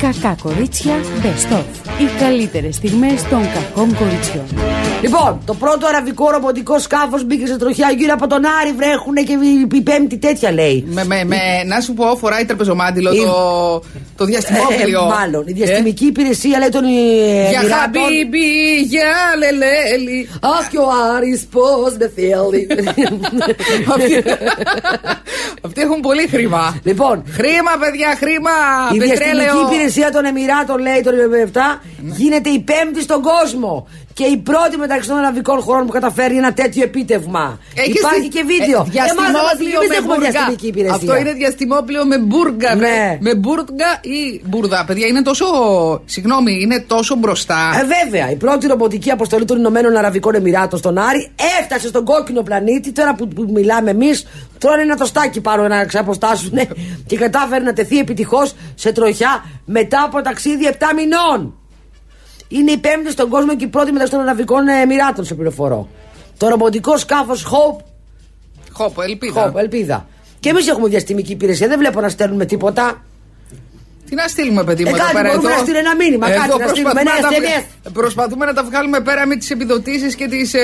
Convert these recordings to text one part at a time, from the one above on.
Κακά κορίτσια Best of. Οι καλύτερες στιγμές των κακών κοριτσιών. Λοιπόν, το πρώτο αραβικό ρομποτικό σκάφος μπήκε σε τροχιά γύρω από τον Άρη. Βρέχουνε και η- η πέμπτη τέτοια λέει. Με, με, με, να σου πω, φοράει τραπεζομάντιλο Η- το, το διαστημόπλαιο. Ε, μάλλον. Η διαστημική υπηρεσία λέει τον ε, Για Εμμυράτων. χαμπίμπι, για λελέλη. Αχ, και ο Άρης πώς με θέλει. Αυτοί- Αυτοί έχουν πολύ χρήμα. λοιπόν, Χρήμα, παιδιά, χρήμα. η Πετρέλαιο. διαστημική υπηρεσία των Εμμυράτων, λέει το 97, γίνεται η πέμπτη στον κόσμο. Και η πρώτη μεταξύ των αραβικών χωρών που καταφέρει ένα τέτοιο επίτευγμα. Έχεις Υπάρχει δει- και βίντεο. Ε, Εμάς δεν μας λέει, διαστημόπλαιο εμείς με έχουμε μπουργά. διαστημική υπηρεσία. Αυτό είναι διαστημόπλαιο με μπουργκα. βρε. Ναι. Με μπουργκα ή μπουρδα. Παιδιά, είναι τόσο. Συγγνώμη, είναι τόσο μπροστά. Ε, βέβαια, η πρώτη ρομποτική αποστολή των Ηνωμένων Αραβικών Εμμυράτων στον Άρη έφτασε στον κόκκινο πλανήτη. Τώρα που, που μιλάμε εμείς, τρώνε ένα τοστάκι πάνω να ξαποστάσουν και κατάφερε να τεθεί επιτυχώς σε τροχιά μετά από ταξίδι 7 μηνών. Είναι η πέμπτη στον κόσμο και η πρώτη μεταξύ των Αραβικών Εμμυράτων, σε πληροφορώ. Το ρομποτικό σκάφος Hope, Χόπο, ελπίδα. Hope, ελπίδα. Και εμείς έχουμε διαστημική υπηρεσία, δεν βλέπω να στέλνουμε τίποτα. Τι να στείλουμε, παιδί μου, Ε, εδώ κάτι πέρα. μπορούμε εδώ. να στείλουμε ένα μήνυμα, κάτι Εδώ να στείλουμε προσπαθούμε ένα να τα SMS. βγα- Προσπαθούμε να τα βγάλουμε πέρα με τις επιδοτήσεις και τις Και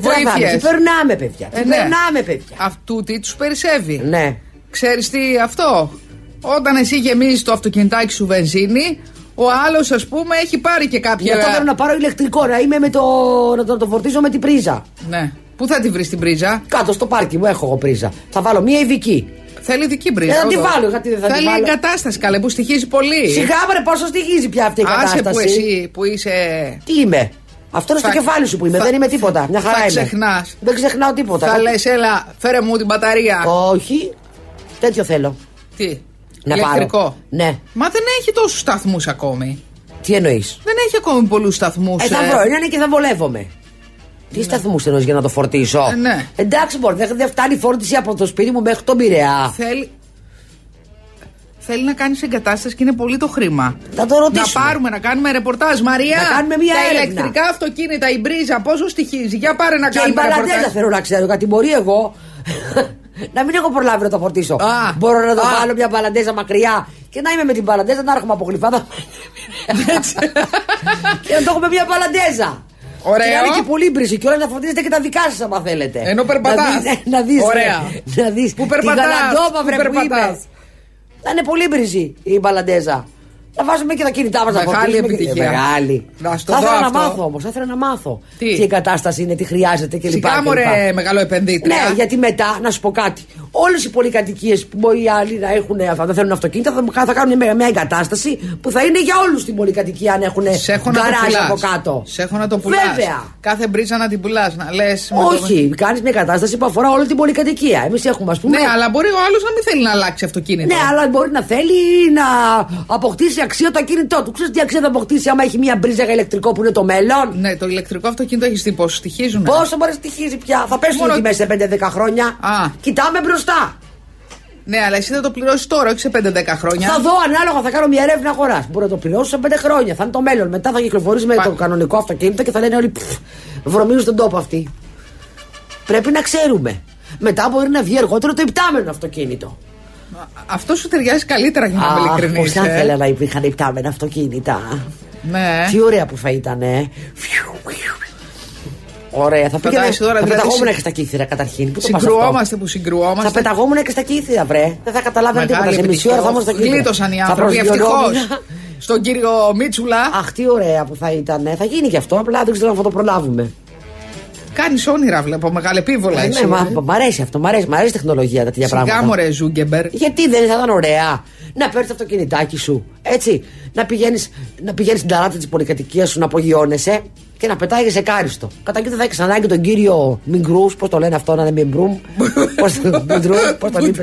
τι να κάνουμε, βοήθειε. τι περνάμε, παιδιά. Τι περνάμε, παιδιά. Αυτού τι τους περισσεύει. Ναι. Ξέρεις τι αυτό. Όταν εσύ γεμίζεις το αυτοκινητάκι σου βενζίνη, ο άλλος ας πούμε έχει πάρει και Γι' κάποια. αυτό θέλω να πάρω ηλεκτρικό, να είμαι με το. να το, το φορτίζω με την πρίζα. Ναι. Πού θα τη βρεις την πρίζα; Κάτω στο πάρκι μου έχω εγώ πρίζα. Θα βάλω μία ειδική. Θέλει δική πρίζα. Ε, θα τη όντως. βάλω, γιατί δεν θα τη Θέλει βάλω. εγκατάσταση καλέ που στοιχίζει πολύ. Σιγά βρε πόσο στοιχίζει πια αυτή η Άσε κατάσταση. που εσύ που είσαι. Τι είμαι; Αυτό είναι στο Θα- κεφάλι σου που είμαι, θα- δεν είμαι τίποτα. Μια χαρά θα είμαι. ξεχνάς. Δεν ξεχνάω τίποτα. Θα λες, έλα, φέρε μου την μπαταρία. Όχι. Τέτοιο θέλω. Τι; Να ηλεκτρικό. πάρω. Ναι. Μα δεν έχει τόσους σταθμούς ακόμη. Τι εννοείς; Δεν έχει ακόμη πολλούς σταθμούς. Ε, θα βρω έναν και θα βολεύομαι. Τι σταθμούς εννοείς για να το φορτίσω; Ε, ναι. Εντάξει, μπορεί, δεν δεν φτάνει η φόρτιση από το σπίτι μου μέχρι τον Πειραιά. Θέλει. Θέλει να κάνεις εγκατάσταση και είναι πολύ το χρήμα. Θα το ρωτήσουμε. Να πάρουμε, να κάνουμε ρεπορτάζ. Μαρία, Να κάνουμε μια τα έρευνα. ηλεκτρικά αυτοκίνητα, η μπρίζα, πόσο στοιχίζει. Για πάρε να Και η κάνουμε μπαλαντέζα ρεπορτάζ. θέλω να ξέρω, γιατί μπορεί εγώ να μην έχω προλάβει να το φορτίσω. Α, Μπορώ να το α. βάλω μια μπαλαντέζα μακριά και να είμαι με την μπαλαντέζα να έρχομαι από γλυφάδα. και να το έχω με μια μπαλαντέζα. Ωραίο. Και να είναι και πολύ μπρίζη και όλα να φορτίζετε και τα δικά σας, άμα θέλετε. Ενώ περπατάς. Να δεις, να δεις, Ωραία. ε, Να δεις Πού τη περπατάς, γαλαντόμαυρε πού που περπατάς. είπες. Θα είναι πολύ μπρίζη η μπαλαντέζα. Θα βάζουμε και τα κινητά μας να Μεγάλη φορτίσουμε. και- επιτυχία. Ε, Μεγάλη. Να στο θα δω ήθελα να αυτό. μάθω όμως. Θα ήθελα να μάθω. Τι; Τι εγκατάσταση είναι, τι χρειάζεται κλπ. Σιγά κλπ. μωρέ μεγάλο επενδύτρια. Ναι, γιατί μετά, να σου πω κάτι. Όλες οι πολυκατοικίες που μπορεί οι άλλοι να έχουν, αυτά δεν θέλουν αυτοκίνητα, θα, θα κάνουν μια, μια εγκατάσταση που θα είναι για όλους την πολυκατοικία αν έχουν Σε έχω να το γκαράζ πουλάς. από κάτω. Σε έχω να το πουλάς. Βέβαια. Κάθε μπρίζα να την πουλάς. Να λες. Όχι, κάνεις μια εγκατάσταση που αφορά όλη την πολυκατοικία. Εμείς έχουμε, ας πούμε. Ναι, αλλά μπορεί ο άλλος να μην θέλει να αλλάξει αυτοκίνητο. Ναι, αλλά μπορεί να θέλει να αποκτήσει αξία το ακίνητό του. Ξέρεις τι αξία θα αποκτήσει άμα έχει μια μπρίζα ηλεκτρικό που είναι το μέλλον; Ναι, το ηλεκτρικό αυτοκίνητο έχεις δει πόσο στοιχίζουν. Πόσο μπορείς να στοιχίζει πια; Θα πέσουν Μόνο- οι τιμές σε 5-10 χρόνια. Α. Κοιτάμε μπροστά. Ναι, αλλά εσύ θα το πληρώσεις τώρα, όχι σε 5-10 χρόνια. Θα δω ανάλογα, θα κάνω μια έρευνα αγοράς. Μπορώ να το πληρώσω σε 5 χρόνια. Θα είναι το μέλλον. Μετά θα κυκλοφορήσει με Πα- το κανονικό αυτοκίνητο και θα λένε όλοι «Πφ, βρωμίζουν τον τόπο αυτοί. Πρέπει να ξέρουμε. Μετά μπορεί να βγει αργότερο το υπτάμενο αυτοκίνητο. Αυτό σου ταιριάζει καλύτερα για να είμαι Αχ, ειλικρινής. πώς θα ήθελα να υπήρχαν υπτάμενα αυτοκίνητα. Ναι. Τι ωραία που θα ήταν, ε. Ωραία, θα πήγαινα. Φαντάζεσαι τώρα, θα δηλαδή, πεταγόμουν συ- και στα κύθρα καταρχήν. Πού το πας αυτό; Συγκρουόμαστε που συγκρουόμαστε. Θα πεταγόμουν και στα κύθρα, βρε. Δεν θα καταλάβαινα τίποτα. Μεγάλη Σε μισή ώρα θα ήμουν στα κύθρα. Γλίτωσαν οι Θα άνθρωποι, ευτυχώς. προσγειωνόμουν. Στον κύριο Μίτσουλα. Αχ, τι ωραία που θα ήταν. ε. Θα γίνει και αυτό, απλά δεν ξέρω αν θα το προλάβουμε. Κάνεις όνειρα, βλέπω, μεγαλεπήβολα. Ε, εσύ. ναι, μα, μ' αρέσει αυτό, μ' αρέσει, μ' αρέσει η τεχνολογία τα τέτοια Σιγά πράγματα. μωρέ, Ζούκερμπεργκ. Γιατί δεν θα ήταν ωραία να παίρνεις το αυτοκινητάκι σου, έτσι, να πηγαίνεις να πηγαίνεις στην ταράτα της πολυκατοικίας σου να απογειώνεσαι και να πετάγεσαι Κάρυστο. Κατά εκεί θα έχεις ανάγκη τον κύριο Μιγκρούς, πώς το λένε αυτό, να είναι Μιμπρούμ. Πώς τον είπε.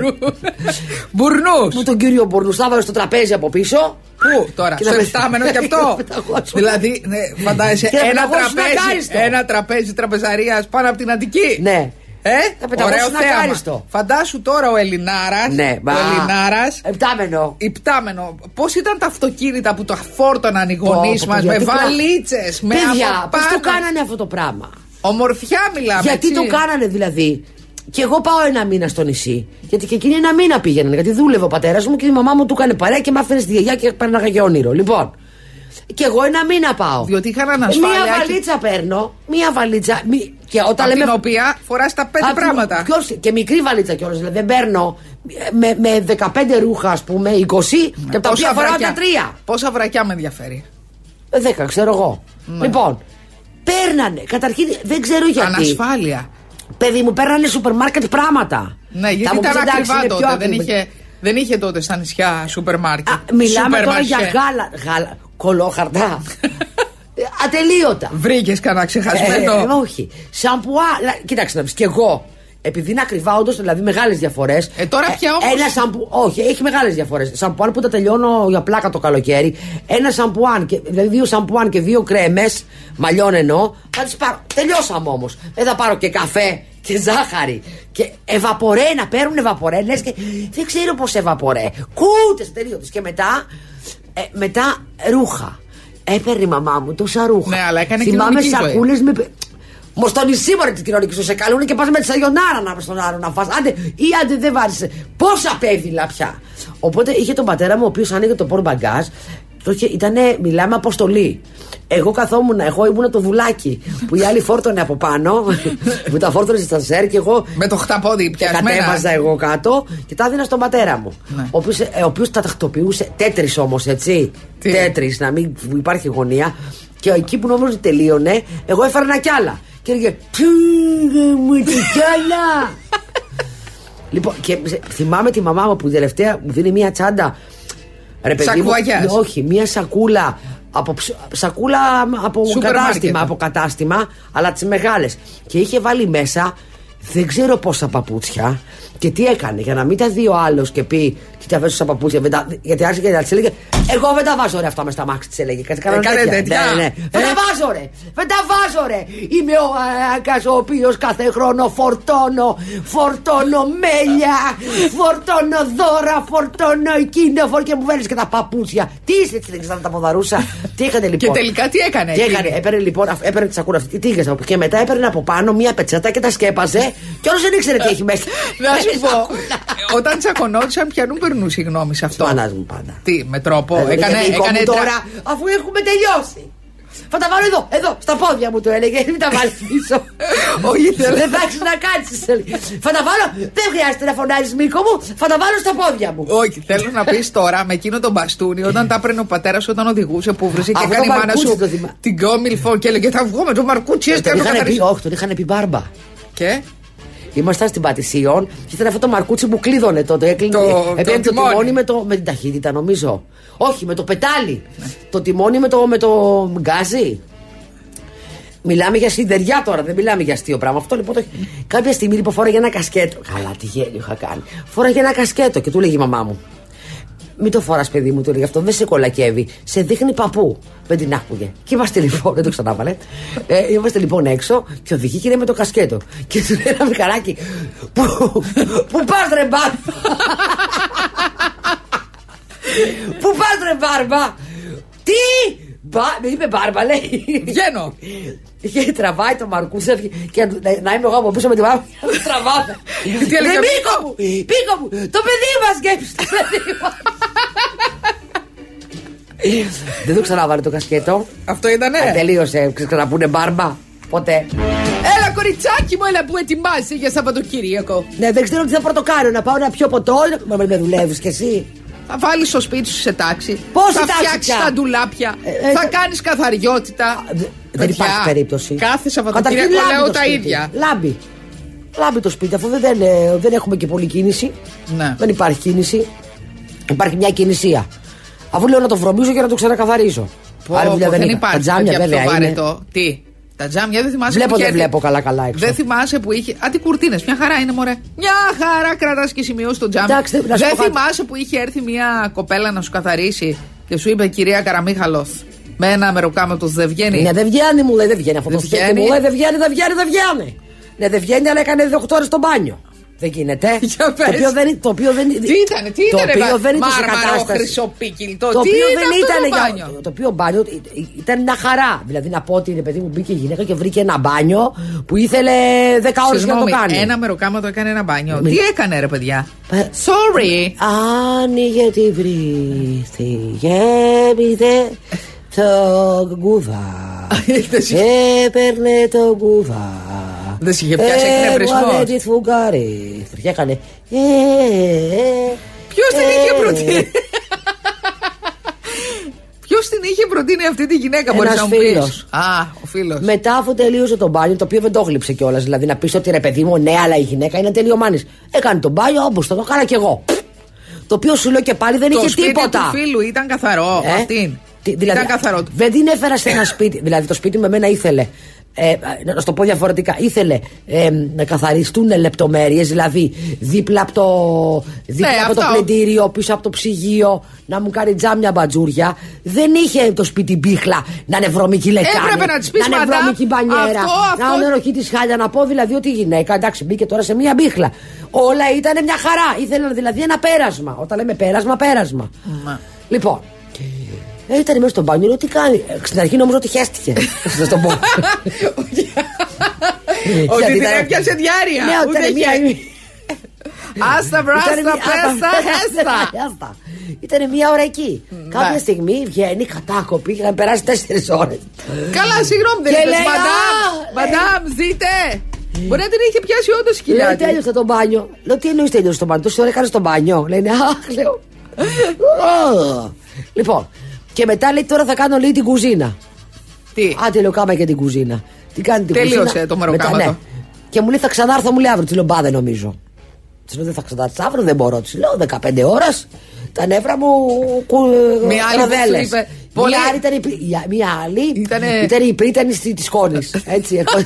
Μπουρνούς. Μου τον κύριο Μπορνού, θα βάλει στο τραπέζι από πίσω. Πού τώρα, Και στο να με- εφτάμενο κι Και να αυτό. πεταγώσουν. δηλαδή, ναι, φαντάζεσαι Και να ένα πεταγώσουν τραπέζι, ακάριστο. ένα τραπέζι τραπεζαρίας πάνω από την Αττική; Ναι. Ε, Θα πεταγώσουν ωραίο θέαμα. ακάριστο. Φαντάσου τώρα ο Ελληνάρας. Ναι, ο Ελληνάρας. Επτάμενο. Υπτάμενο. Πώς ήταν τα αυτοκίνητα που το φόρτωναν οι γονείς Πω, πω, μα με γιατί πρα- βαλίτσες, με Παιδιά, από πώς το πάνω; κάνανε αυτό το πράγμα; Ομορφιά μιλάμε. Γιατί έτσι. το κάνανε δηλαδή. Και εγώ πάω ένα μήνα στο νησί. Γιατί και εκείνη ένα μήνα πήγαιναν. Γιατί δούλευε ο πατέρας μου και η μαμά μου του έκανε παρέα και με άφηνε στη γιαγιά και πέρναγα και όνειρο. Λοιπόν. Και εγώ ένα μήνα πάω. Διότι είχαν ανασφάλεια. Μία και- βαλίτσα παίρνω. Μία βαλίτσα. μη- Και όταν Από λέμε. την οποία φοράς τα πέντε Απ' την- πράγματα. ποιος- και μικρή βαλίτσα κιόλας. Δηλαδή δεν παίρνω με, με 15 ρούχα, ας πούμε, 20 και από τα οποία φοράω τα τρία. Πόσα βρακιά με ενδιαφέρει; Ε, 10, ξέρω εγώ. Λοιπόν, παίρνανε. Καταρχήν δεν ξέρω γιατί. Ανασφάλεια. Παιδί μου, παίρνανε σούπερ μάρκετ πράγματα. Ναι, Θα γιατί μου πεις, ήταν εντάξει, ακριβά είναι πιο τότε. Δεν ακριβά. είχε, δεν είχε τότε στα νησιά σούπερ μάρκετ. Α, μιλάμε Σούπερ τώρα για μαρσέ. γάλα. γάλα κολόχαρτα. Ε, Ατελείωτα. Βρήκες κανένα ξεχασμένο; Ε, όχι. Σαμπουά. λα- Κοίταξε να πει και εγώ. Επειδή είναι ακριβά, όντως δηλαδή μεγάλες διαφορές. Ε, τώρα πια όμως- Ένα σαμπου. Όχι, έχει μεγάλες διαφορές. Σαμπουάν που τα τελειώνω για πλάκα το καλοκαίρι. Ένα σαμπουάν, και, δηλαδή δύο σαμπουάν και δύο κρέμες, μαλλιών εννοώ, θα τις πάρω. Τελειώσαμε όμως. Δεν θα πάρω και καφέ και ζάχαρη. Και ευαπορέ να παίρνουν ευαπορέ. Λες και δεν ξέρω πώς ευαπορέ. Κούτες τελείωτες. Και μετά, ε, μετά ρούχα. Έπαιρνε η μαμά μου τόσα ρούχα. Ναι, αλλά έκανε Θυμάμαι κοινωνική ζωή. σακούλες με. Μω στο νησί μωρέ τη κοινωνική σου σε καλούν και πας με τη σαγιονάρα να πα στον άλλο να φας Άντε, ή άντε δεν βάζει. Πόσα πέδιλα πια. Οπότε είχε τον πατέρα μου, ο οποίος άνοιγε το πόρ μπαγκάζ. Το είχε, ήτανε, μιλάμε αποστολή. Εγώ καθόμουν, εγώ ήμουν το δουλάκι που οι άλλοι φόρτωνε από πάνω, που τα φόρτωνε στα σέρ και εγώ Με το χταπόδι και πιασμένα. κατέβαζα εγώ κάτω και τα έδινα στον πατέρα μου. Ναι. Ο οποίος, ε, ο οποίος τα τακτοποιούσε. Τέτρις όμως, έτσι. Τι; Τέτρις, να μην υπάρχει γωνία. Και εκεί που νόμιζα ότι τελείωνε, εγώ έφερνα κι άλλα. Και έλεγε Πήγε μου τι κι άλλα. λοιπόν, και σε- θυμάμαι τη μαμά μου που η τελευταία μου δίνει μια τσάντα. Ρε παιδί μου, Σακουαγιάς. όχι, μια σακούλα από, ψ- σακούλα από Σούπερ κατάστημα, μάρκετ. από κατάστημα, αλλά τις μεγάλες. Και είχε βάλει μέσα δεν ξέρω πόσα παπούτσια. Και τι έκανε, για να μην τα δει ο άλλος και πει Τι τα βάζω στα παπούτσια. δεν τα- Γιατί άρχισε και να τη έλεγε Εγώ δεν τα βάζω ρε αυτά μες στα μάξι της έλεγε. Κάτι κάνανε Έκανε τέτοια. Ναι, ναι. Δεν Ε. τα βάζω ρε. Δεν τα βάζω ρε. Είμαι ο Άκα ο οποίος κάθε χρόνο φορτώνω. Φορτώνω μέλια. Φορτώνω δώρα. Φορτώνω εκείνο. Φορ και μου φέρνει και τα παπούτσια. Τι είσαι έτσι δεν ξέρει να τα ποδαρούσα. Τι έκανε λοιπόν; Και τελικά τι έκανε. Τι εκείνη; έκανε, έπαιρνε λοιπόν, αφ- έπαιρνε τη σακούρα αυτή, τι είχες, και μετά έπαιρνε από πάνω μία πετσέτα και τα σκέπαζε και όλος δεν ήξερε τι έχει μέσα. Να σου πω, Σακούλα. όταν τσακωνόντουσαν, ποιανού περνούσε η γνώμη σε αυτό; Φανάζ μου πάντα. Τι, με τρόπο. Ε, έκανε, γιατί δικό έκανε μου τρα- τώρα, αφού έχουμε τελειώσει. Θα τα βάλω εδώ, εδώ, στα πόδια μου το έλεγε. Μην τα βάλεις πίσω. Όχι, θέλω. Δεν θα έχει να κάτσεις. Θα τα βάλω, δεν χρειάζεται να φωνάζεις Μίκο μου, θα τα βάλω στα πόδια μου. Όχι, θέλω να πεις τώρα με εκείνο τον μπαστούνι όταν τα έπαιρνε ο πατέρας σου όταν οδηγούσε που βρούσε και Αυτό έκανε η το μάνα Μαρκούτσι σου το θυμά- την κόμιλφο και έλεγε Θα βγω με το μαρκούτσι έτσι και Τον να το είχαν πει, καθαρίσω. όχι, τον είχαν πει μπάρμπα. Και; Ήμασταν στην Πατησίων και ήταν αυτό το μαρκούτσι που κλείδωνε τότε. Έκλεινε, Το- έπαιρνε το το, τιμόνι. τιμόνι με, το, με την ταχύτητα, νομίζω. Όχι, με το πετάλι. Το τιμόνι με το, με το γκάζι. Μιλάμε για σιδεριά τώρα, δεν μιλάμε για αστείο πράγμα. Αυτό λοιπόν το... Κάποια στιγμή λοιπόν φόραγε ένα κασκέτο. Καλά, τι γέλιο είχα κάνει. Φόραγε ένα κασκέτο και του λέγει η μαμά μου. Μην το φοράς, παιδί μου, του έλεγε αυτό, δεν σε κολακεύει. Σε δείχνει παππού. Δεν την άκουγε. Και είμαστε λοιπόν, δεν το ξανάβαλε. Ε, είμαστε λοιπόν έξω και οδηγεί και είναι με το κασκέτο. Και του λέει ένα μικαράκι. Πού, πού πας, ρε μπάρμπα; Πού πας, ρε μπάρμπα; Τι! Μπα, με είπε μπάρμπα, λέει. βγαίνω. Και τραβάει το μαρκούσι να βγει- και να, να είμαι εγώ από πίσω με τη μάμα και να το τραβάω. Τι έλεγε Ρε ο Μίκο μου, Μίκο μου, το παιδί μας σκέψει το παιδί μας. Δεν το ξανάβαλε το κασκέτο. Αυτό ήτανε; Αν τελείωσε, ξαναπούνε μπάρμπα. Ποτέ. Έλα, κοριτσάκι μου, έλα που ετοιμάζει για Σαββατοκύριακο. Ναι, δεν ξέρω τι θα πρώτο κάνω. Να πάω να πιω ποτό ή να με, με δουλεύεις κι εσύ. Θα βάλεις το σπίτι σου σε τάξη. Πόση θα τάξη φτιάξεις πια; τα ντουλάπια. Ε, ε, θα ε, κάνεις καθαριότητα. Δε- Δεν Παιδιά, υπάρχει περίπτωση. Κάθε Καταρχήν Σαββατοκύριακο λάμπει λέω το τα σπίτι. ίδια. Λάμπει. Λάμπει το σπίτι, αφού δεν, δεν, ε, δεν έχουμε και πολλή κίνηση. Ναι. Δεν υπάρχει κίνηση. Υπάρχει μια κινησία. Αφού λέω να το βρωμίζω και να το ξανακαθαρίσω. Πω, Άλλη δουλειά πω, δεν είχα. υπάρχει. Τα τζάμια παιδιά, βέβαια πιο είναι. βαρετό. Τι; Τα τζάμια δεν θυμάσαι Βλέπω, που είχε δεν έρθει- βλέπω καλά-καλά έξω. Δεν θυμάσαι που είχε. Α, τι κουρτίνες. Μια χαρά είναι, μωρέ. Μια χαρά κρατάς και σημειώσεις το τζάμι. Εντάξει, να σου δεν πω κάτι. θυμάσαι που είχε έρθει μια κοπέλα να σου καθαρίσει και σου είπε κυρία Καραμίχαλοθ. Με ένα μεροκάματο δεν βγαίνει; Ναι, δεν βγαίνει, μου λέει, δεν βγαίνει αυτό Δεν το σπίτι. βγαίνει. Μου λέει, δεν βγαίνει, δεν βγαίνει, δεν βγαίνει. Ναι, δεν βγαίνει, αλλά έκανε 8 ώρες στο μπάνιο. Δεν γίνεται. Για πες. το οποίο δεν, το οποίο δεν, Τι ήτανε, τι το ήτανε, οποίο βα- δεν ήταν σε μάρμαρο, κατάσταση. χρυσοπίκυλτο, Το τι οποίο είναι δεν αυτό ήταν το για- μπάνιο; Το οποίο μπάνιο ε, ήταν μια χαρά. Δηλαδή να πω ότι ρε παιδί μου μπήκε η γυναίκα και βρήκε ένα μπάνιο που ήθελε 10 ώρες για να το Συγγνώμη, κάνει. ένα μεροκάματο έκανε ένα μπάνιο. Μη- Τι έκανε ρε παιδιά; Ε, Sorry. Άνοιγε τη βρύθη, γέμιδε το γκούβα. Δεν σ- Έπαιρνε το γκούβα. Δεν σ' είχε πιάσει εκνευρισμός. Έβγαλε τη φουγγάρι. Και έκανε. ε, ε, Ποιος την ε, είχε προτείνει; Ποιος την είχε προτείνει αυτή τη γυναίκα, μπορείς Ένας να μου πεις; φίλος. Α, ο φίλος. Μετά, αφού τελείωσε το μπάνιο, το οποίο δεν το γλύψε κιόλας. Δηλαδή να πεις ότι ρε παιδί μου, ναι, αλλά η γυναίκα είναι τελειωμάνης. Έκανε το μπάνιο όπω το έκανα κι εγώ. Το οποίο σου λέω και πάλι δεν Το είχε σπίτι τίποτα. του φίλου ήταν καθαρό. Ε, Αυτήν. τι- δηλαδή, Ήταν καθαρό. Δεν την έφερα σε ένα σπίτι. Δηλαδή το σπίτι με μένα ήθελε. Ε, να σου το πω διαφορετικά. Ήθελε ε, να καθαριστούν λεπτομέρειες, δηλαδή δίπλα από το, δίπλα Ναι, από το αυτό. πλυντήριο, πίσω από το ψυγείο, να μου κάνει τζάμια μπατζούρια. Δεν είχε το σπίτι μπίχλα να είναι βρώμικη λεκάνη. Έπρεπε να της πεις, να είναι «Μαντά, βρώμικη μπανιέρα. αυτό, Να αυτό». είναι ροχή της χάλια. Να πω δηλαδή ότι η γυναίκα, εντάξει, μπήκε τώρα σε μία μπίχλα. Όλα ήταν μια χαρά. Ήθελαν δηλαδή ένα πέρασμα. Όταν λέμε πέρασμα, πέρασμα. Μα. Λοιπόν, ε, ήταν μέσα στο μπάνιο, λέω τι κάνει. Ε, Στην αρχή νόμιζα ότι χέστηκε. Θα το πω. Ότι Γιατί την ήταν- έπιασε διάρκεια. Ναι, Ούτε ήταν μια. είχε. Άστα βράστα, Ήτανε μια- πέστα, χέστα. Χέστα. Ήταν μια ώρα εκεί. Κάποια ναι. στιγμή βγαίνει κατάκοπη για να περάσει τέσσερις ώρες. Καλά, συγγνώμη, δεν Και είπες λέει, Μαντάμ, «Α, μαντάμ, ζείτε. Μπορεί να την είχε πιάσει όντως η Λέει κοιλιά της. τέλειωσε το μπάνιο. Λέω τι εννοείς τέλειωσε το μπάνιο. Τόση ώρα έκανε στο μπάνιο. Λένε Αχ, λέω. «Α». Λοιπόν, και μετά λέει τώρα θα κάνω λέει την κουζίνα. Τι; Άντε λέω κάμα και την κουζίνα. Τι κάνει την Τελείωσε κουζίνα; το μεροκάματο. Μετά, ναι. Και μου λέει θα ξανάρθω, μου λέει αύριο. Τη λέω μπα δεν νομίζω. Τη λέω δεν θα ξανάρθει αύριο, δεν μπορώ. Τη λέω 15 ώρας. Τα νεύρα μου κου, Μία άλλη που ροδέλες. σου είπε, πολύ- Μία άλλη ήταν η, πρι- η- μία άλλη Ήτανε- ήταν η πρίτανη της κόνης. Έτσι, εγώ-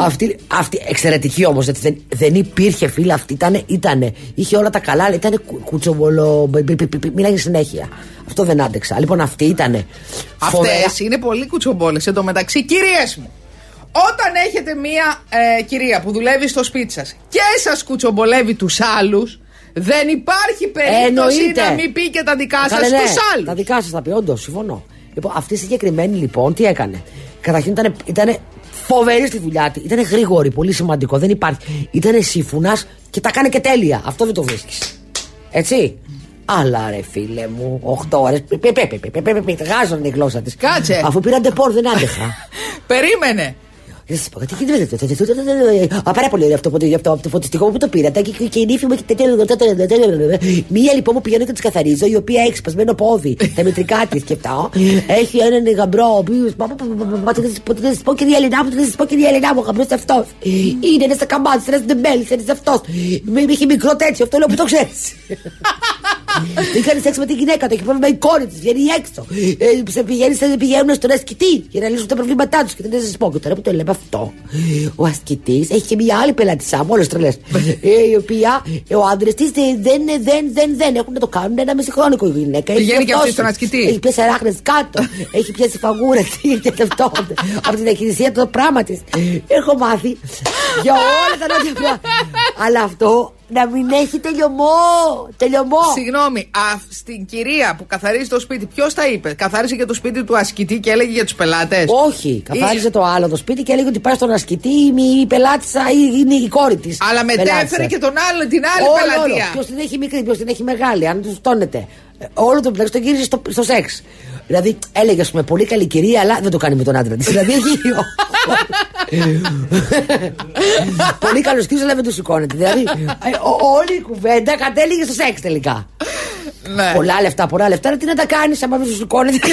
αυτή, αυτή εξαιρετική όμως, δεν, δεν υπήρχε φίλα αυτή. Ήτανε, ήτανε, είχε όλα τα καλά, ήταν κουτσοβολο. Μίλαγε συνέχεια. Αυτό δεν άντεξα. Λοιπόν, αυτή ήταν. Αυτές είναι πολύ κουτσομπόλες. Εν τω μεταξύ, κυρίες μου, όταν έχετε μία ε, κυρία που δουλεύει στο σπίτι σας και σας κουτσομπολεύει τους άλλους, δεν υπάρχει περίπτωση Εννοείται. να μην πει και τα δικά σας Καλέ, ναι, στου άλλους. Τα δικά σας θα πει, όντως, συμφωνώ. Λοιπόν, αυτή η συγκεκριμένη λοιπόν τι έκανε. Καταρχήν ήταν, ήτανε φοβερή στη δουλειά τη. Ήταν γρήγορη, πολύ σημαντικό. Δεν υπάρχει. Ήταν σύμφωνα και τα κάνει και τέλεια. Αυτό δεν το βρίσκει. Έτσι. Αλλά ρε φίλε μου, 8 ώρε. Γάζωνε η γλώσσα τη. Κάτσε. Αφού πήραν τεπόρ, δεν άντεχα. Περίμενε. Δεν σα πω, τι γίνεται. Α, πάρα πολύ ωραίο αυτό, αυτό, αυτό το φωτιστικό που το πήρατε και, και η νύφη μου έχει τέτοιο. Μία λοιπόν που πηγαίνω και τη καθαρίζω, η οποία έχει σπασμένο πόδι, τα μετρικά τη και αυτά. Έχει έναν γαμπρό, ο οποίο. Ποτέ δεν σα πω, κυρία Ελενά μου, δεν σα πω, κυρία Ελενά μου, ο γαμπρό αυτό. Είναι ένα καμπάτι, ένα ντεμπέλ, ένα αυτό. Έχει μικρό τέτοιο, αυτό λέω που το ξέρει. Δεν κάνει σεξ με τη γυναίκα του, έχει πρόβλημα η κόρη της, βγαίνει έξω. Ε, σε πηγαίνεις, σε πηγαίνουν στον ασκητή για να λύσουν τα προβλήματά τους. Και δεν θα σα πω και τώρα που το λέμε αυτό. Ο ασκητής έχει και μια άλλη πελάτησά μου, όλες τρελές. ε, η οποία ε, ο άντρε της δεν, δεν, δεν, δεν, δεν έχουν να το κάνουν ένα μεσηχρόνικο η γυναίκα. Έχει Πηγαίνει και αυτή αυτός. στον ασκητή. Έχει πιάσει αράχνες κάτω. έχει πιάσει φαγούρα. και αυτό. Από την εκκλησία το πράγμα της. Έχω μάθει για όλα τα νότια πράγματα. Αλλά αυτό να μην έχει τελειωμό. Τελειωμό. Συγγνώμη, α, στην κυρία που καθαρίζει το σπίτι, ποιος τα είπε; Καθάρισε και το σπίτι του ασκητή και έλεγε για τους πελάτες; Όχι, καθάριζε το άλλο το σπίτι και έλεγε ότι πάει στον ασκητή η, η πελάτησα ή είναι η κόρη της. Αλλά μετέφερε και τον άλλο, την άλλη πελατεία. Ποιος την έχει μικρή, ποιος την έχει μεγάλη, αν τους φτώνεται. Ε, Όλο το πλέον το γύρισε στο, στο σεξ. Δηλαδή έλεγε, ας πούμε, πολύ καλή κυρία, αλλά δεν το κάνει με τον άντρα της. δηλαδή έχει. πολύ καλός κύριος, αλλά δεν του σηκώνεται. Δηλαδή ε, ο- όλη η κουβέντα κατέληγε στο σεξ τελικά. Ναι. Πολλά λεφτά, πολλά λεφτά. αλλά Τι να τα κάνεις, άμα δεν σου σηκώνεται;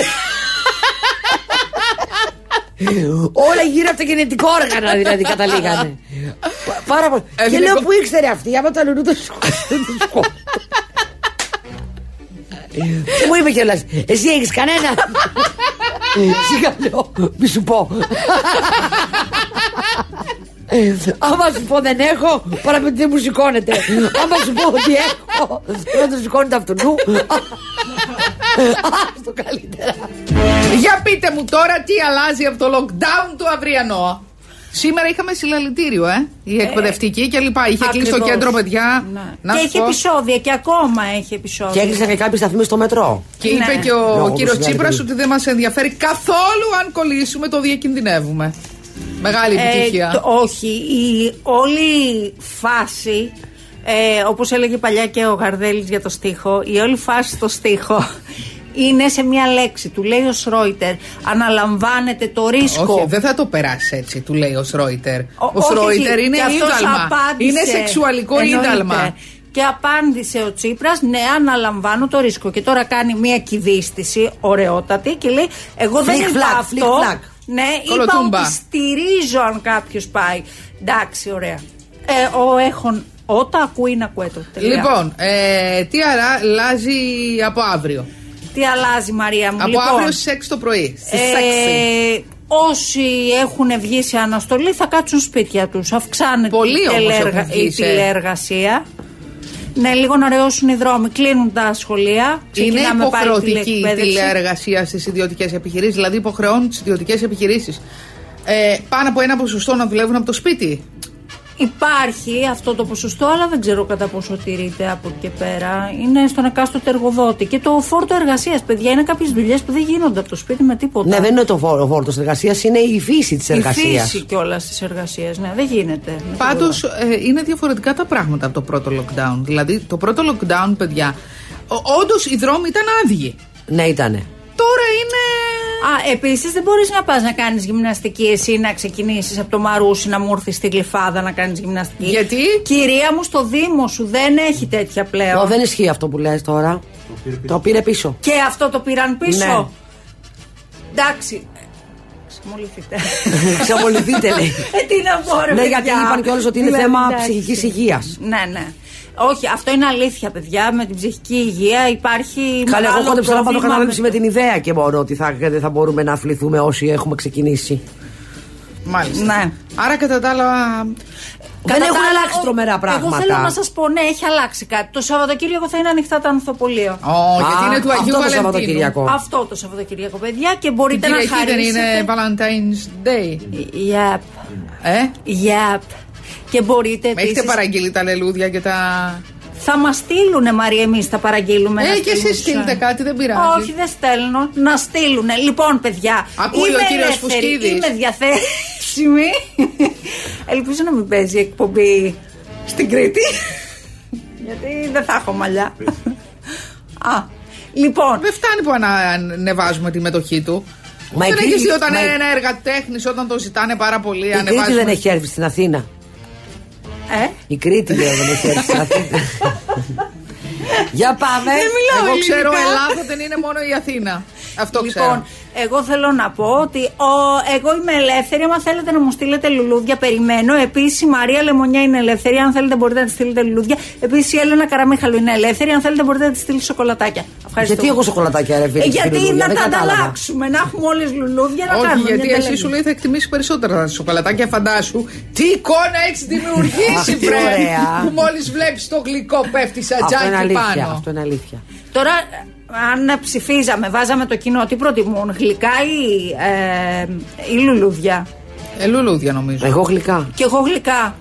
Όλα γύρω από το γενετικό όργανο δηλαδή καταλήγανε. Πα- Πάρα πολύ. Και Εθνικό- λέω που ήξερε αυτή, άμα το λουνού το σηκώ. Και μου είπε κιόλας, εσύ έχεις κανένα; Σιγά λέω, μη σου πω. Άμα σου πω δεν έχω, παρά δεν μου σηκώνεται. Άμα σου πω ότι έχω, δεν το σηκώνεται αυτού νου. Στο καλύτερα. Για πείτε μου τώρα τι αλλάζει από το lockdown του αυριανό. Σήμερα είχαμε συλλαλητήριο, ε. Η εκπαιδευτική και λοιπά. Είχε κλείσει το Ακριβώς. κέντρο, παιδιά. Ναι. Να και σου έχει πω. επεισόδια και ακόμα έχει επεισόδια. Και έκλεισαν και κάποιοι σταθμοί στο μετρό. Και είπε Ναι. και ο Λόγω κύριος του Τσίπρας συλλαλητηρίου. ότι δεν μας ενδιαφέρει καθόλου αν κολλήσουμε, το διακινδυνεύουμε. Μεγάλη επιτυχία. Ε, το- όχι, η όλη φάση, ε, όπως έλεγε παλιά και ο Γαρδέλης για το στίχο, η όλη φάση στο στίχο είναι σε μία λέξη. Του λέει ο Σρόιτερ, αναλαμβάνετε το ρίσκο. Όχι, δεν θα το περάσει έτσι, του λέει ο Σρόιτερ. Ο- Ο όχι, Σρόιτερ όχι, είναι και αυτός ίδαλμα. απάντησε. Είναι σεξουαλικό Εννοείται. ίδαλμα. Και απάντησε ο Τσίπρας, ναι, αναλαμβάνω το ρίσκο. Και τώρα κάνει μία κυβίστηση ωραιότατη και λέει: Εγώ δεν Φλικ είπα φλακ, αυτό. Φλικ φλακ. Ναι, είπα Κολοτούμπα. ότι στηρίζω αν κάποιος πάει. Εντάξει, ωραία. Ε, ο έχων όταν ακούει να ακούεται. Τελεία. Λοιπόν, ε, τι αρα- αλλάζει από αύριο. Τι αλλάζει, Μαρία μου. Από λοιπόν, αύριο στις 6 το πρωί. Στις 6. ε, όσοι έχουν βγει σε αναστολή θα κάτσουν σπίτια τους. Αυξάνεται Πολλοί η, όμως τηλεεργα- έχουν βγει η σε- τηλεεργασία. Ναι, λίγο να αραιώσουν οι δρόμοι. Κλείνουν τα σχολεία. Είναι Ξεκινάμε πάλι υποχρεωτική η τηλεεκπαίδευση. τηλεεργασία στις ιδιωτικές επιχειρήσεις, δηλαδή υποχρεώνουν τις ιδιωτικές επιχειρήσεις ε, πάνω από ένα ποσοστό να δουλεύουν από το σπίτι. Υπάρχει αυτό το ποσοστό, αλλά δεν ξέρω κατά πόσο τηρείται από εκεί και πέρα. Είναι στον εκάστοτε εργοδότη. Και το φόρτο εργασίας, παιδιά, είναι κάποιες δουλειές που δεν γίνονται από το σπίτι με τίποτα. Ναι, δεν είναι το φόρο- φόρτος εργασίας, είναι η φύση της Η εργασίας. φύση κιόλας της εργασίας. Ναι, δεν γίνεται. με Πάντως τίποτα. είναι διαφορετικά τα πράγματα από το πρώτο lockdown. Δηλαδή, το πρώτο lockdown, παιδιά, όντως οι δρόμοι ήταν άδειοι. Ναι, ήτανε. Τώρα είναι. Α, επίσης δεν μπορείς να πας να κάνεις γυμναστική εσύ να ξεκινήσεις από το Μαρούσι να μου έρθεις στη γλυφάδα να κάνεις γυμναστική. Γιατί; Κυρία μου, στο Δήμο σου δεν έχει τέτοια πλέον. Ω, δεν ισχύει αυτό που λες τώρα. Το πήρε πίσω. Και αυτό το πήραν πίσω; Ναι. Εντάξει. Ξεμολυθείτε. Ξαμολυθείτε, λέει. Ε, τι να πω, ρε Ναι, παιδιά. γιατί είπαν κιόλας ότι είναι Δηλαδή, θέμα εντάξει. ψυχικής υγείας. Ναι, ναι. Όχι, αυτό είναι αλήθεια, παιδιά. Με την ψυχική υγεία υπάρχει. Καλά, εγώ μεγάλο κόντεψα να πάω το πρόβλημα καταλάβει με με την ιδέα και μόνο ότι θα, δεν θα μπορούμε να αθληθούμε όσοι έχουμε ξεκινήσει. Μάλιστα. Ναι. Άρα, κατά τα άλλα. Δεν Κατά έχουν τα άλλα, αλλάξει ο- τρομερά Εγώ πράγματα. θέλω να σας πω, ναι, έχει αλλάξει κάτι. Το Σαββατοκύριακο θα είναι ανοιχτά τα ανθοπολείο. Ω, γιατί Α, είναι του Αγίου αυτό το Βαλεντίνου. Σαββατοκύριακο. Αυτό το Σαββατοκύριακο, παιδιά, και Την μπορείτε να Κυριακή δεν χαρίσετε. είναι Valentine's Day. Yep. Ε, Yep. Και μπορείτε έχετε επίσης... παραγγείλει τα λελούδια και τα. Θα μας στείλουνε, Μαρία, εμείς θα παραγγείλουμε. Ε, να και στείλουν εσείς στους- στείλτε κάτι, δεν πειράζει. Όχι, δεν στέλνω. Να στείλουνε. Λοιπόν, παιδιά. Ακούει είμαι ο κύριος ελεύθερη, Φουσκίδης. Είμαι διαθέσιμη. Ελπίζω να μην παίζει η εκπομπή στην Κρήτη. Γιατί δεν θα έχω μαλλιά. Α, λοιπόν. Δεν φτάνει που ανα- ανεβάζουμε τη μετοχή του. Μα η δεν Κρήτη- έχει δει όταν μα η- είναι ένα εργατέχνης, όταν το ζητάνε πάρα πολύ. Η Κρήτη ανεβάζουμε. δεν έχει έρθει στην Αθήνα. Ε, Η Κρήτη λέω δεν έχει έρθει στην Αθήνα. Για πάμε. Δεν μιλάω Εγώ ξέρω ελληνικά. Ελλάδα δεν είναι μόνο η Αθήνα. Αυτό Λοιπόν, ξέρω. εγώ θέλω να πω ότι ο, εγώ είμαι ελεύθερη. Αν θέλετε να μου στείλετε λουλούδια, περιμένω. Επίσης, η Μαρία Λεμονιά είναι ελεύθερη. Αν θέλετε, μπορείτε να τη στείλετε λουλούδια. Επίσης, η Έλενα Καραμίχαλου είναι ελεύθερη. Αν θέλετε, μπορείτε να τη στείλετε σοκολατάκια. Ευχαριστώ. Γιατί έχω σοκολατάκια, ρε φίλε. Ε, στη γιατί λουλούδια, να δεν τα κατάλαβα. ανταλλάξουμε, να έχουμε όλες λουλούδια να Όχι, κάνουμε. γιατί μια εσύ ανταλλαγή. σου λέει θα εκτιμήσει περισσότερα τα σοκολατάκια. Φαντάσου τι εικόνα έχεις δημιουργήσει, Αχ, τι βρε. ωραία. Που μόλις βλέπεις το γλυκό πέφτει σαν Αυτό είναι τζάκι αλήθεια. πάνω. Αυτό είναι αλήθεια. Τώρα, αν ψηφίζαμε, βάζαμε το κοινό, τι προτιμούν, γλυκά ή, ε, ή λουλούδια; Ε, λουλούδια νομίζω. Εγώ γλυκά. Και εγώ γλυκά.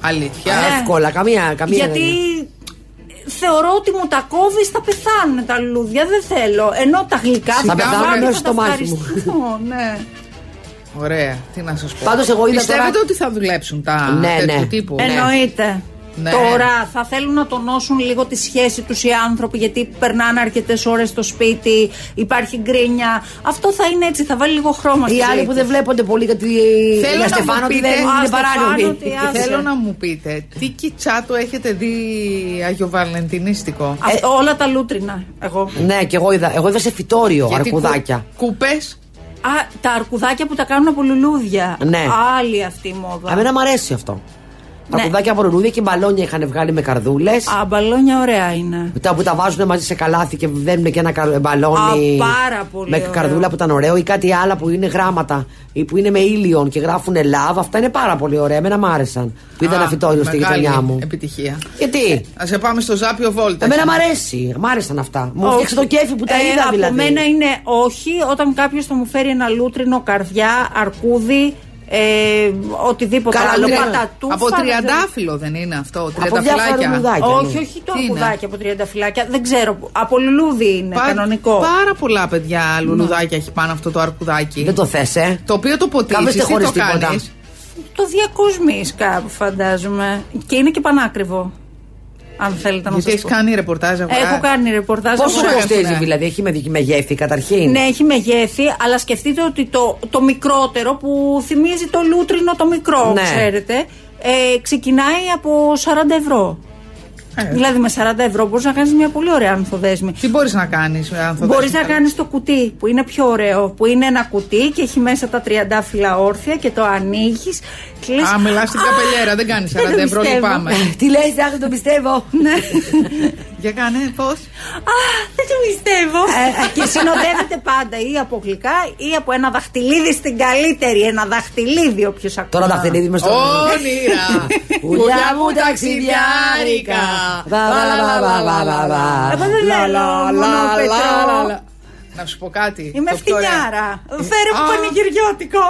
Αλήθεια. Ναι. Εύκολα, καμία, καμία. Γιατί δεν είναι. Θεωρώ ότι μου τα κόβεις, θα πεθάνουν τα λουλούδια. Δεν θέλω. Ενώ τα γλυκά Θα πεθάνουν βάλω, έως θα στο τα μάτι μου. ευχαριστώ, ναι. Ωραία, τι να σας πω. Πάντως εγώ είδα Πιστεύετε τώρα- ότι θα δουλέψουν τα Ναι, τέτοιου ναι. τύπου; Εννοείται. Ναι. Τώρα θα θέλουν να τονώσουν λίγο τη σχέση τους οι άνθρωποι γιατί περνάνε αρκετές ώρες στο σπίτι, υπάρχει γκρίνια. Αυτό θα είναι έτσι, θα βάλει λίγο χρώμα στη Οι άλλοι ζωή που τους. δεν βλέπονται πολύ γιατί Θέλω η να Στεφάνο μου ότι πείτε- δεν Α, είναι Στεφάνο, παράνομη. τι άσε. Θέλω να μου πείτε, τι κιτσάτο έχετε δει αγιοβαλεντινίστικο. Αυτό, όλα τα λούτρινα. Εγώ. Ναι, και εγώ είδα, εγώ είδα σε φυτόριο αρκουδάκια. Κούπες; Α, τα αρκουδάκια που τα κάνουν από λουλούδια. Ναι. Άλλη αυτή η μόδα. Εμένα μου αρέσει αυτό. Ναι. Αρκουδάκια από λουλούδια και μπαλόνια είχαν βγάλει με καρδούλες. Α, μπαλόνια ωραία είναι. Τα που τα βάζουν μαζί σε καλάθι και δένουν και ένα καρ- μπαλόνι. Α, πάρα πολύ Με ωραίο. καρδούλα που ήταν ωραίο ή κάτι άλλα που είναι γράμματα ή που είναι με ήλιον και γράφουν love. Αυτά είναι πάρα πολύ ωραία. Εμένα μ' άρεσαν. Που είδα ένα φυτόριο στη γειτονιά μου. Επιτυχία. Γιατί; Α σε πάμε στο Ζάπιο Βόλτα. Εμένα μ' αρέσει. Μ' άρεσαν αυτά. Μου Όχι. φτιάξε το κέφι που τα Ε, είδα από δηλαδή. μένα είναι όχι όταν κάποιος θα μου φέρει ένα λούτρινο καρδιά, αρκούδι, ε, οτιδήποτε Καλά, άλλο. τρία- Πατατούφα. Από δεν ξέρω. τριαντάφυλλο δεν είναι αυτό, διάφορα τριανταφυλάκια. λουλουδάκια. Όχι, ναι. όχι το Τι είναι; αρκουδάκι από τριανταφυλάκια. Δεν ξέρω. Από λουλούδι είναι Πα- κανονικό. Πάρα πολλά παιδιά λουλουδάκια έχει πάνω αυτό το αρκουδάκι. Δεν το θες, ε; Το οποίο το ποτίζεις, Κάθεστε τι χωρίς το τίποτα. κάνεις. Το διακοσμείς κάπου φαντάζομαι. Και είναι και πανάκριβο. Αν θέλετε να Γιατί σας έχεις πω. κάνει ρεπορτάζ αγορά. Έχω κάνει ρεπορτάζ. Πόσο αγορά. έχουν, κοστίζει ναι. δηλαδή, έχει με μεγέθη καταρχήν; Ναι, έχει μεγέθη, αλλά σκεφτείτε ότι το, το μικρότερο που θυμίζει το λούτρινο το μικρό, Ναι. ξέρετε, ε, ξεκινάει από 40 ευρώ. Ε. Δηλαδή με 40 ευρώ μπορείς να κάνεις μια πολύ ωραία ανθοδέσμη. Τι μπορείς να κάνεις, αν θα Μπορείς δεις να καλά. κάνεις το κουτί που είναι πιο ωραίο, που είναι ένα κουτί και έχει μέσα τα τριαντάφυλλα όρθια και το ανοίγεις. Α, μιλάς στην καπελιέρα, δεν κάνεις 40 δεν το ευρώ, πιστεύω. λυπάμαι. Τι λες, άχι το πιστεύω. Ναι. Για κάνε, πώς; Α, δεν το πιστεύω. Ε, και συνοδεύεται πάντα ή από γλυκά ή από ένα δαχτυλίδι στην καλύτερη. Ένα δαχτυλίδι, όποιος ακούει. Τώρα δαχτυλίδι με στο. Όνειρα! Ουλιά μου ταξιδιάρικα. Βα, βα, βα, βα, βα, βα, βα. Εγώ δεν θέλω μόνο πετρό. Να σου πω κάτι. Είμαι το πιο ωραίο. φτηνιάρα. Φέρε μου Α. πανηγυριώτικο.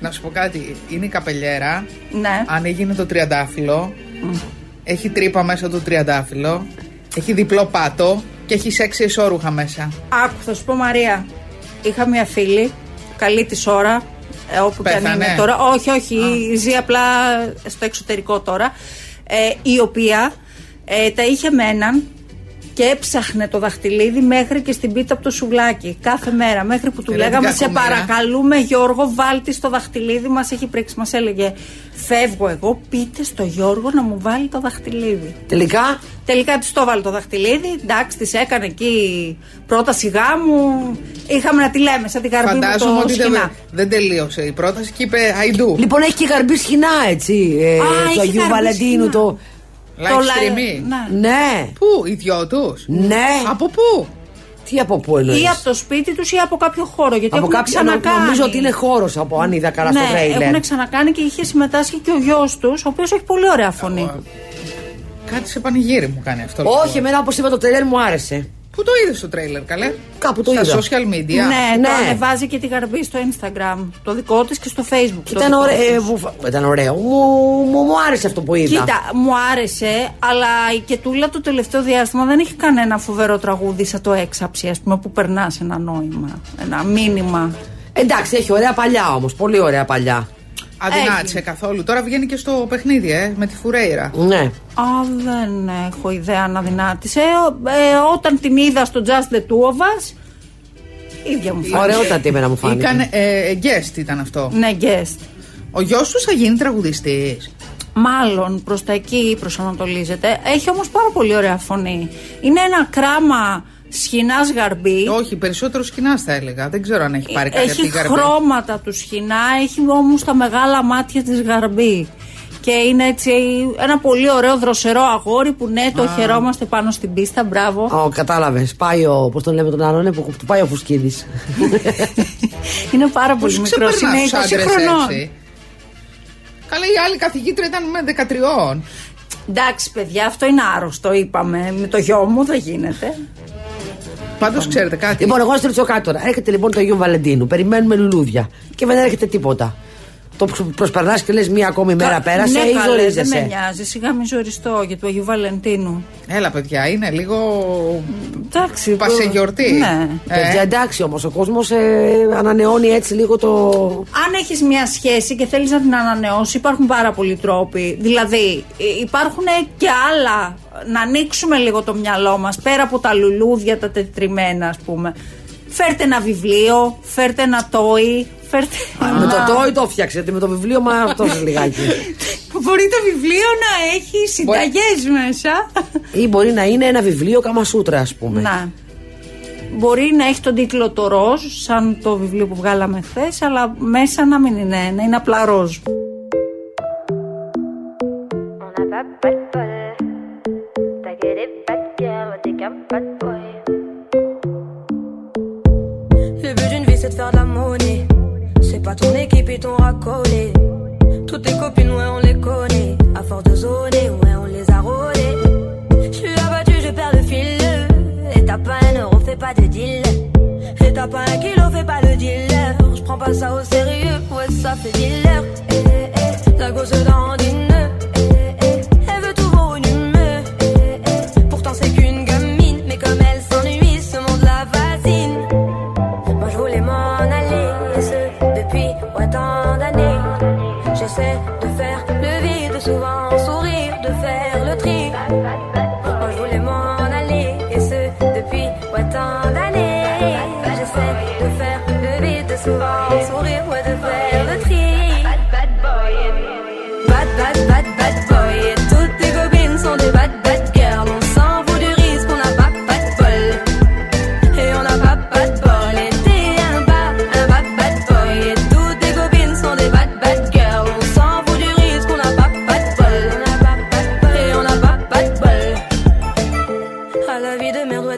Να σου πω κάτι. Είναι η καπελιέρα. Ναι. Αν έγινε το τριαντάφυλλο, έχει τρύπα μέσα το τριαντάφυλλο, έχει διπλό πάτο και έχει σεξι εσώρουχα μέσα. Άκου, θα σου πω Μαρία. Είχα μια φίλη, καλή της ώρα, ε, όπου και αν Πέθανε. είναι τώρα. Όχι, όχι, ζει απλά στο εξωτερικό τώρα. Ε, η οποία ε, τα είχε με έναν και έψαχνε το δαχτυλίδι μέχρι και στην πίτα από το σουβλάκι. Κάθε μέρα. Μέχρι που του Έλα, την λέγαμε: Σε κακομοίρα». παρακαλούμε, Γιώργο, βάλτε στο δαχτυλίδι. Μας έχει πρίξει. Μας έλεγε: Φεύγω εγώ, πείτε στο Γιώργο να μου βάλει το δαχτυλίδι. Τελικά, Τελικά της το βάλει το δαχτυλίδι. Εντάξει, της έκανε εκεί πρόταση γάμου. Είχαμε να τη λέμε σαν την καρμπή Φαντάζομαι μου το ότι δεν, σκηνά. δεν τελείωσε η πρόταση και είπε I do. λοιπόν έχει και γαρμπή σχοινά έτσι. ε, Α, του έχει Αγίου γαρμπή Βαλεντίνου σχοινά. το. Live Το streaming. Ναι. Ναι, Πού, οι δυο του. ναι. Από πού; Τι από πού εννοείς; Ή από το σπίτι τους ή από κάποιο χώρο. Γιατί Από έχουν κάποιο ξανακάνει. Νομίζω ότι είναι χώρος από αν είδα καλά ναι, στο τρέιλερ. έχουν ξανακάνει και είχε συμμετάσχει και ο γιος τους, ο οποίος έχει πολύ ωραία φωνή. Κάτι σε πανηγύρι μου κάνει αυτό. Όχι, λοιπόν. εμένα όπως είπα το τρέιλερ μου άρεσε. Πού το είδες το τρέιλερ, καλέ; Κάπου το Στα είδα. social media. Ναι, Ναι. το ανεβάζει και τη γαρμπή στο Instagram. Το δικό της και στο Facebook. Και το ήταν, δικό ωραίο, της. ε, μου φα- ήταν ωραίο. Μου, μου, μου άρεσε αυτό που είδα. Κοίτα, μου άρεσε, αλλά η Κετούλα το τελευταίο διάστημα δεν έχει κανένα φοβερό τραγούδι σαν το έξαψη, ας πούμε, που περνάς ένα νόημα, ένα μήνυμα. Εντάξει, έχει ωραία παλιά όμως. Πολύ ωραία παλιά. Αδυνάτησε καθόλου. Τώρα βγαίνει και στο παιχνίδι, ε, με τη Φουρέιρα. Ναι. Α, δεν έχω ιδέα να δυνάτησε. Ε, όταν την είδα στο Just the Two of Us, ίδια μου φάνηκε. Ωραιότατη εμένα μου φάνηκε. Έκανε, ε, guest ήταν αυτό. Ναι, guest. Ο γιος του θα γίνει τραγουδιστής; Μάλλον προς τα εκεί προσανατολίζεται. Έχει όμως πάρα πολύ ωραία φωνή. Είναι ένα κράμα σχοινάς γαρμπή. Όχι, περισσότερο σκηνά θα έλεγα. Δεν ξέρω αν έχει πάρει κάποια Έχει τη γαρμπή. χρώματα του σχοινά, έχει όμως τα μεγάλα μάτια της γαρμπή. Και είναι έτσι ένα πολύ ωραίο δροσερό αγόρι που ναι, το χαιρόμαστε πάνω στην πίστα. Μπράβο. Ω, κατάλαβες. Πάει ο. Πώς τον λέμε τον άλλον, ναι, που του πάει ο Φουσκίδης. είναι πάρα πολύ Πώς μικρός. ξεπερνάς Είναι τους 20 άντρες χρονών. έτσι; Καλά, η άλλη καθηγήτρια ήταν με 13. Εντάξει, παιδιά, αυτό είναι άρρωστο, είπαμε. Με το γιο μου δεν γίνεται. Πάντως ξέρετε κάτι. Λοιπόν, εγώ να στείλω κάτι τώρα. Έρχεται λοιπόν το Αγίου Βαλεντίνου. Περιμένουμε λουλούδια. Και δεν έρχεται τίποτα. Το προσπερνάς και λες μία ακόμη μέρα πέρασε ναι, ή καλέ, δεν με ζορίζεσαι. νοιάζει. Σιγά μην ζοριστώ για του Αγίου Βαλεντίνου. Έλα, παιδιά, είναι λίγο. Εντάξει. Πασέ γιορτή. Ναι. Ε; Παιδιά, εντάξει όμως, ο κόσμος ε, ανανεώνει έτσι λίγο το. Αν έχεις μια σχέση και θέλεις να την ανανεώσεις, υπάρχουν πάρα πολλοί τρόποι. Δηλαδή, ε, υπάρχουν και άλλα. Να ανοίξουμε λίγο το μυαλό μας πέρα από τα λουλούδια, τα τετριμένα, ας πούμε. Φέρτε ένα βιβλίο, φέρτε ένα τόι, φέρτε. Με ένα- το τόι το φτιάξε, γιατί με το βιβλίο μα αυτός λιγάκι. Μπορεί το βιβλίο να έχει συνταγές μέσα. ή μπορεί να είναι ένα βιβλίο καμασούτρα, ας πούμε. Να. Μπορεί να έχει τον τίτλο το ροζ, σαν το βιβλίο που βγάλαμε χθες, αλλά μέσα να μην είναι, να είναι απλά ροζ. C'est pas ton équipe, ils t'ont racolé. Toutes tes copines, ouais, on les connaît. À force de zoner, ouais, on les a rôlées. J'suis abattu, je perds le fil. Et t'as pas un euro, fais pas de deal. Et t'as pas un kilo, fais pas le dealer. J'prends pas ça au sérieux, ouais, ça fait dealer. Eh. eh, eh. La gosse dans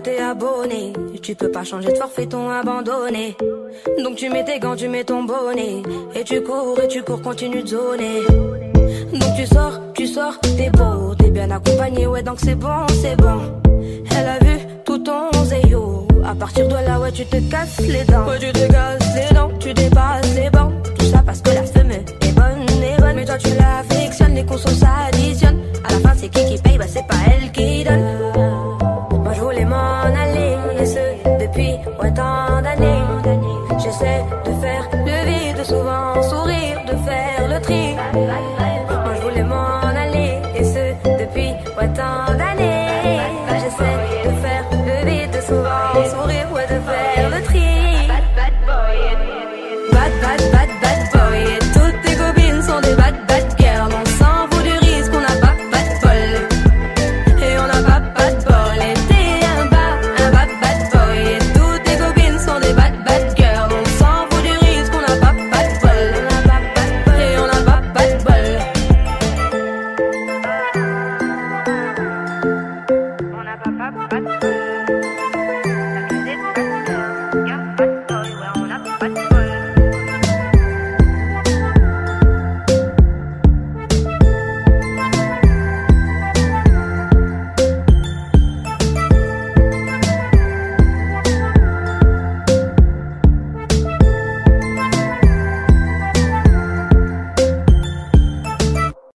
t'es abonné. Tu peux pas changer de forfait, ton abandonné. Donc tu mets tes gants, tu mets ton bonnet. Et tu cours, et tu cours, continue de zoner. Donc tu sors, tu sors, t'es beau, t'es bien accompagné, ouais, donc c'est bon, c'est bon. Elle a vu tout ton zéyo. À partir de là, ouais, tu te casses les dents. Ouais, tu te casses les dents, tu dépasses les bancs. Tout ça parce que la femme est bonne, est bonne. Mais toi, tu l'affectionnes, les consos s'additionnent.